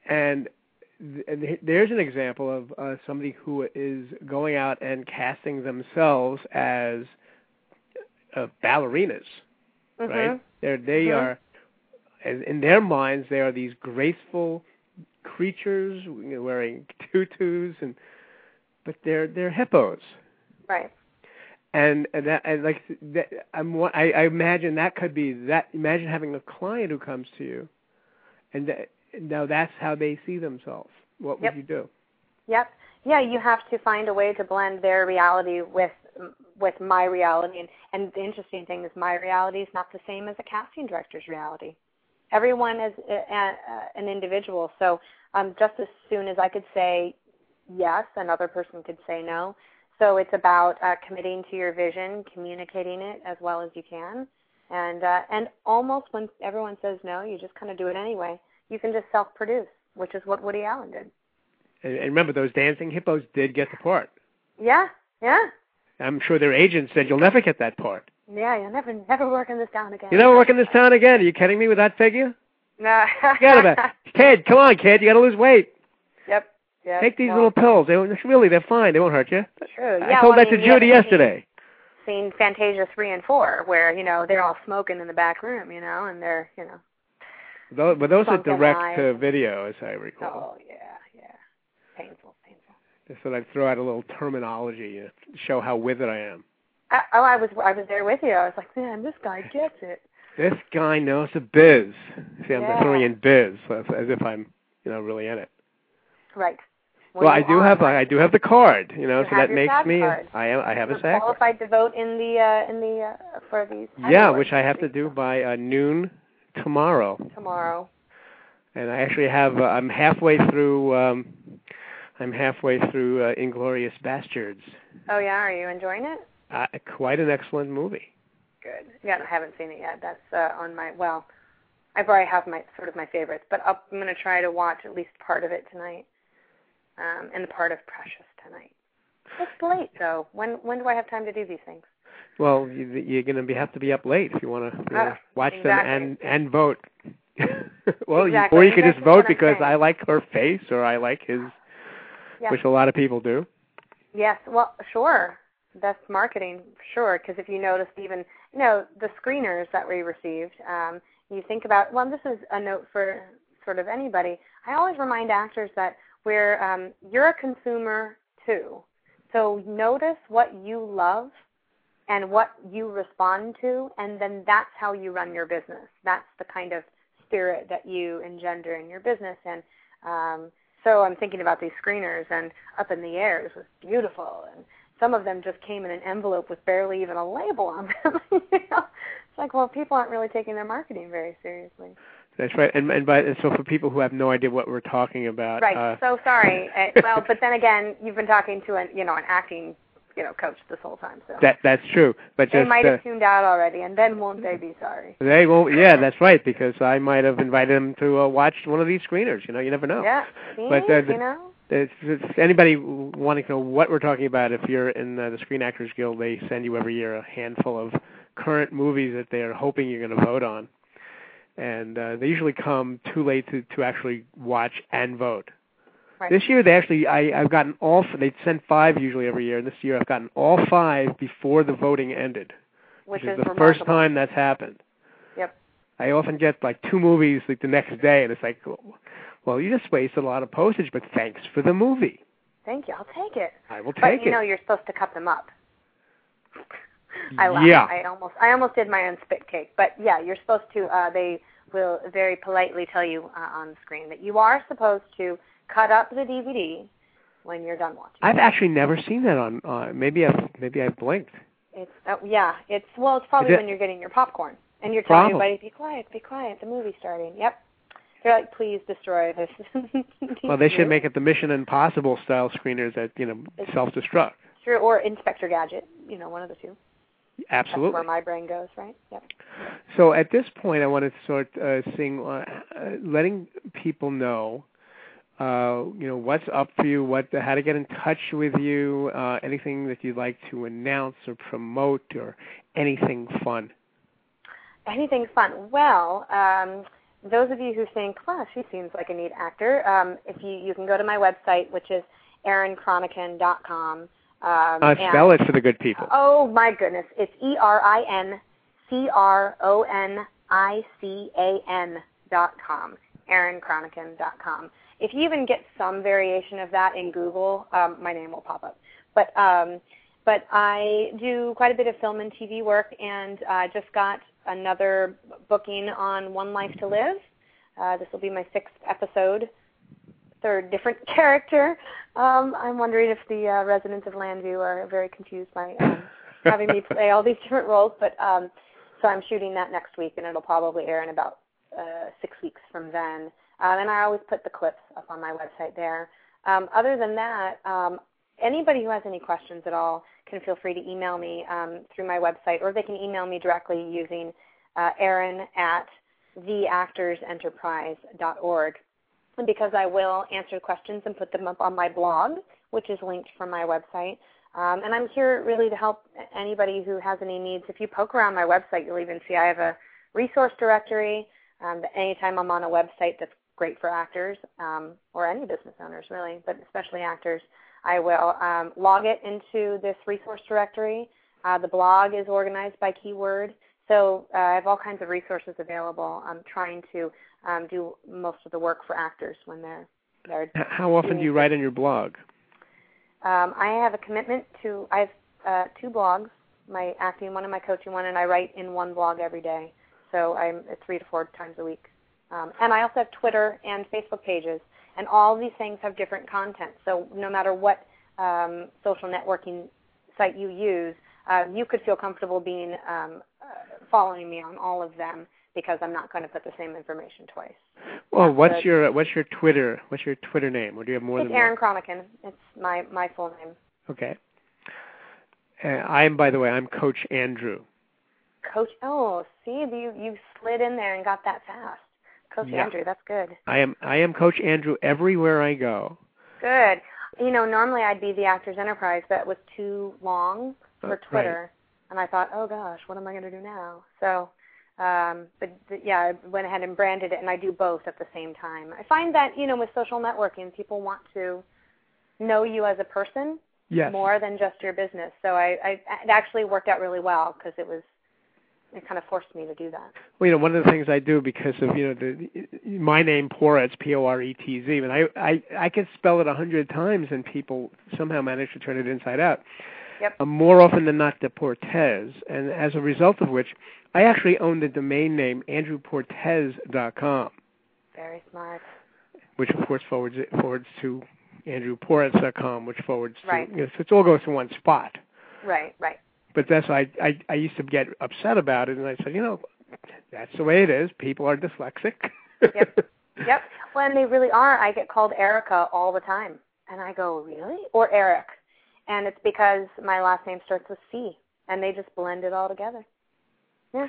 and th- and th- there's an example of uh, somebody who is going out and casting themselves as uh, ballerinas. Mhm. right? They're they Mhm. are, in their minds, they are these graceful creatures wearing tutus and, but they're they're hippos, Right. And and that and like that, I'm I, I imagine that could be that. Imagine having a client who comes to you, and that, now that's how they see themselves. What would you do? Yep. Yeah, you have to find a way to blend their reality with with my reality, and and the interesting thing is my reality is not the same as a casting director's reality. Everyone is a, a, an individual, so um, just as soon as I could say yes, another person could say no. So it's about uh, committing to your vision, communicating it as well as you can, and uh, and almost when everyone says no, you just kind of do it anyway. You can just self-produce, which is what Woody Allen did. And, and remember, those dancing hippos did get the part. Yeah, yeah. I'm sure their agent said, "You'll never get that part. Yeah, you'll never never work in this town again. You never work in this town again. Are you kidding me with that figure?" No. Forget about it. Kid, come on, kid. You got to lose weight. Yep. Take these well, little pills. They won't, really, they're fine. They won't hurt you. True. I Yeah, told well, that I mean, to Judy yesterday. Seen, seen Fantasia three and four, where you know they're all smoking in the back room, you know, and they're you know. Those, but those are direct to video, as I recall. Oh yeah, yeah. Painful, painful. Just thought I'd throw out a little terminology to show how with it I am. I, oh, I was I was there with you. I was like, man, this guy gets it. This guy knows the biz. See, I'm Yeah. throwing in biz as, as if I'm, you know, really in it. Right. Well, I do have I do have the card, you know, You so that makes me card. I am I have a You're SAG card. qualified to vote in the uh, in the uh, for these. Yeah, which I have to do by uh, noon tomorrow. tomorrow. and I actually have uh, I'm halfway through um I'm halfway through uh, Inglourious Basterds. Oh yeah, are you enjoying it? Uh, quite an excellent movie. Good. Yeah, I haven't seen it yet. That's uh, on my well. I probably have my sort of my favorites, but I'll, I'm going to try to watch at least part of it tonight, um, and the part of Precious tonight. It's late though. When when do I have time to do these things? Well, you, you're going to be have to be up late if you want to Ah, watch exactly. them and and vote. well, Exactly. you, or you could That's just vote because saying. I like her face or I like his, Yeah. which a lot of people do. Yes. Well, sure. That's marketing, sure. Because if you noticed, even you know the screeners that we received, um, you think about. Well, this is a note for sort of anybody. I always remind actors that we're um, you're a consumer too. So notice what you love and what you respond to, and then that's how you run your business. That's the kind of spirit that you engender in your business. And um, so I'm thinking about these screeners, and Up in the Air it was beautiful, and some of them just came in an envelope with barely even a label on them. you know? It's like, well, people aren't really taking their marketing very seriously. That's right. And and by and so for people who have no idea what we're talking about, right? Uh, so sorry. uh, well, but then again, you've been talking to an you know an acting you know coach this whole time, so that that's true. But they just might uh, have tuned out already, and then won't they be sorry? they won't. Yeah, that's right. Because I might have invited them to uh, watch one of these screeners. You know, you never know. Yeah. See, But, uh, the- you know. It's, it's anybody wanting to know what we're talking about. If you're in uh, the Screen Actors Guild, they send you every year a handful of current movies that they are hoping you're going to vote on, and uh, they usually come too late to to actually watch and vote. Right. This year, they actually I, I've gotten all. They send five usually every year, and this year I've gotten all five before the voting ended, which is is the remarkable. first time that's happened. Yep. I often get like two movies like the next day, and it's like, well, you just wasted a lot of postage, but thanks for the movie. Thank you. I'll take it. I will take it. But you it. You know, you're supposed to cut them up. I laugh. Yeah. I almost I almost did my own spit cake, but yeah, you're supposed to. Uh, they will very politely tell you uh, on the screen that you are supposed to cut up the DVD when you're done watching. I've actually never seen that on. Uh, maybe I've maybe I've blinked. It's uh, yeah. It's well, it's probably it- when you're getting your popcorn and you're telling Probably. everybody, "Be quiet, be quiet. The movie's starting." Yep. They're like, "Please destroy this." Well, they should make it the Mission Impossible style screeners that you know self-destruct. Sure, or Inspector Gadget. You know, one of the two. That's where my brain goes, right? Yep. So at this point, I want to start uh, seeing, uh, letting people know, uh, you know, what's up for you, what, how to get in touch with you, uh, anything that you'd like to announce or promote, or anything fun. Anything fun? Well, um, those of you who think, "Wow, she seems like a neat actor," um, if you you can go to my website, which is erincronican.com. Um, Uh, and- spell it for the good people. Oh my goodness, it's E R I N C R O N I C A N dot com. Dot com. If you even get some variation of that in Google, um, my name will pop up. But um, but I do quite a bit of film and TV work, and I just got another booking on One Life to Live. Uh, this will be my sixth episode, third different character. Um, I'm wondering if the uh, residents of Llanview are very confused by um, having me play all these different roles. But um, so I'm shooting that next week, and it'll probably air in about uh, six weeks from then. Um, and I always put the clips up on my website there. Um, other than that, um, anybody who has any questions at all can feel free to email me um, through my website, or they can email me directly using uh, Erin at theactorsenterprise.org. Because I will answer questions and put them up on my blog, which is linked from my website. Um, and I'm here really to help anybody who has any needs. If you poke around my website, you'll even see I have a resource directory. Um, anytime I'm on a website that's great for actors um, or any business owners, really, but especially actors, I will um, log it into this resource directory. Uh, the blog is organized by keyword. So uh, I have all kinds of resources available. I'm trying to um, do most of the work for actors when they're they're. How often do you write on your blog? Um, I have a commitment to. I have uh, two blogs, my acting one and my coaching one, and I write in one blog every day. So I'm uh, three to four times a week. Um, and I also have Twitter and Facebook pages, and all these things have different content. So no matter what um, social networking site you use, uh, you could feel comfortable being um, following me on all of them because I'm not going to put the same information twice. Well, what's good. your what's your Twitter what's your Twitter name, or do you have more it's than Erin one? Cronican. It's my my full name. Okay. Uh, I am, by the way, I'm Coach Andrew. Coach. Oh, see, you you slid in there and got that fast. Coach Yeah. Andrew, that's good. I am I am Coach Andrew everywhere I go. Good. You know, normally I'd be the Actors Enterprise, but it was too long Uh, for right. And I thought, oh gosh, what am I going to do now? So, um, but th- yeah, I went ahead and branded it, and I do both at the same time. I find that you know, with social networking, people want to know you as a person Yes. more than just your business. So I, I it actually worked out really well because it was it kind of forced me to do that. Well, you know, one of the things I do because of you know the my name Poretz, it's P O R E T Z, and I I I can spell it a hundred times and people somehow manage to turn it inside out. Yep. Uh, more often than not, Deportes, and as a result of which, I actually own the domain name andrewportes.com, Very smart. which of course forwards it forwards to andrewportes.com, which forwards Right. to. You know, so it all goes to one spot. Right, right. But that's I, I I used to get upset about it, and I said, you know, that's the way it is. People are dyslexic. Yep. Yep. Well, and they really are. I get called Erica all the time. And I go, really? Or Eric. And it's because my last name starts with C. And they just blend it all together. Yeah.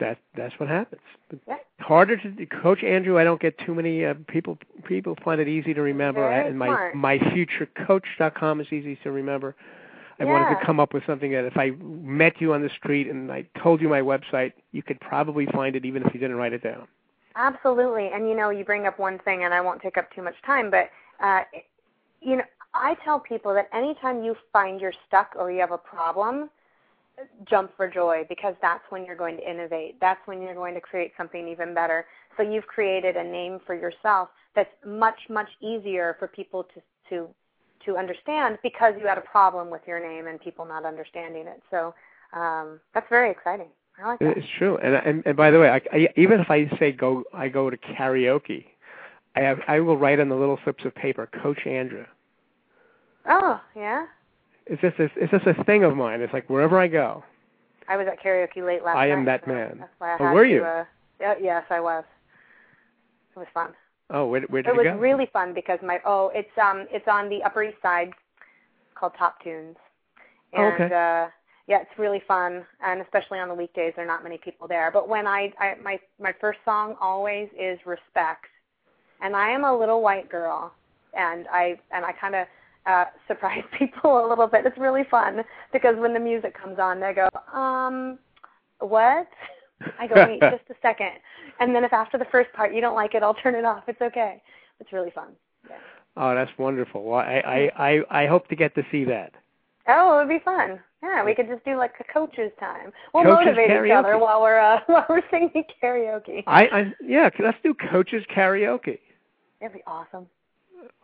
that that's what happens. Yeah. Harder to Coach Andrew. I don't get too many uh, people. People find it easy to remember, Very and my smart. myfuturecoach.com is easy to remember. I wanted to come up with something that if I met you on the street and I told you my website, you could probably find it even if you didn't write it down. Absolutely. And you know, you bring up one thing, and I won't take up too much time, but uh, you know, I tell people that anytime you find you're stuck or you have a problem, jump for joy because that's when you're going to innovate. That's when you're going to create something even better. So you've created a name for yourself that's much much easier for people to to to understand because you had a problem with your name and people not understanding it. So um, that's very exciting. I like that. It's true. And and, and by the way, I, I, even if I say go, I go to karaoke. I have I will write on the little slips of paper, Coach Andrew. Oh yeah. It's just a, it's just a thing of mine. It's like wherever I go. I was at karaoke late last I night. am that so man. That's why I Oh, were to, you? Uh, yeah, yes, I was. It was fun. Oh, where, where did it you was really fun because my oh, it's um, it's on the Upper East Side, called Top Tunes, Oh, and okay. uh, yeah, it's really fun, and especially on the weekdays, there are not many people there. But when I, I my my first song always is Respect, and I am a little white girl, and I and I kind of uh, surprise people a little bit. It's really fun because when the music comes on, they go, um, what? I go, wait, just a second. And then if after the first part you don't like it, I'll turn it off. It's okay. It's really fun. Yeah. Oh, that's wonderful. Well, I, I, I, I hope to get to see that. Oh, it would be fun. Yeah, we could just do like a coach's time. We'll Coach's motivate each other while we're uh, while we're singing karaoke. I, I, yeah, let's do coaches karaoke. That'd be awesome.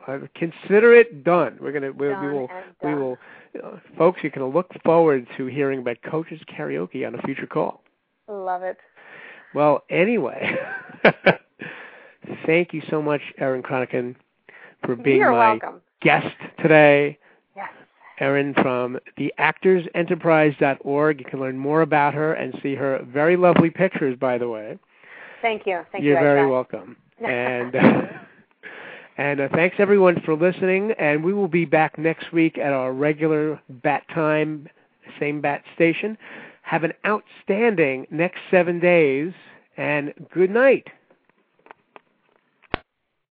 Uh, consider it done. We're gonna, we, we will, we will, uh, folks. You can look forward to hearing about coaches karaoke on a future call. Love it. Well, anyway, thank you so much, Erin Cronican, for being You're my welcome. guest today. Yes. Erin from theactorsenterprise.org. You can learn more about her and see her very lovely pictures, by the way. Thank you. Thank You're You're very welcome. And and uh, thanks everyone for listening. And we will be back next week at our regular bat time, same bat station. Have an outstanding next seven days, and good night.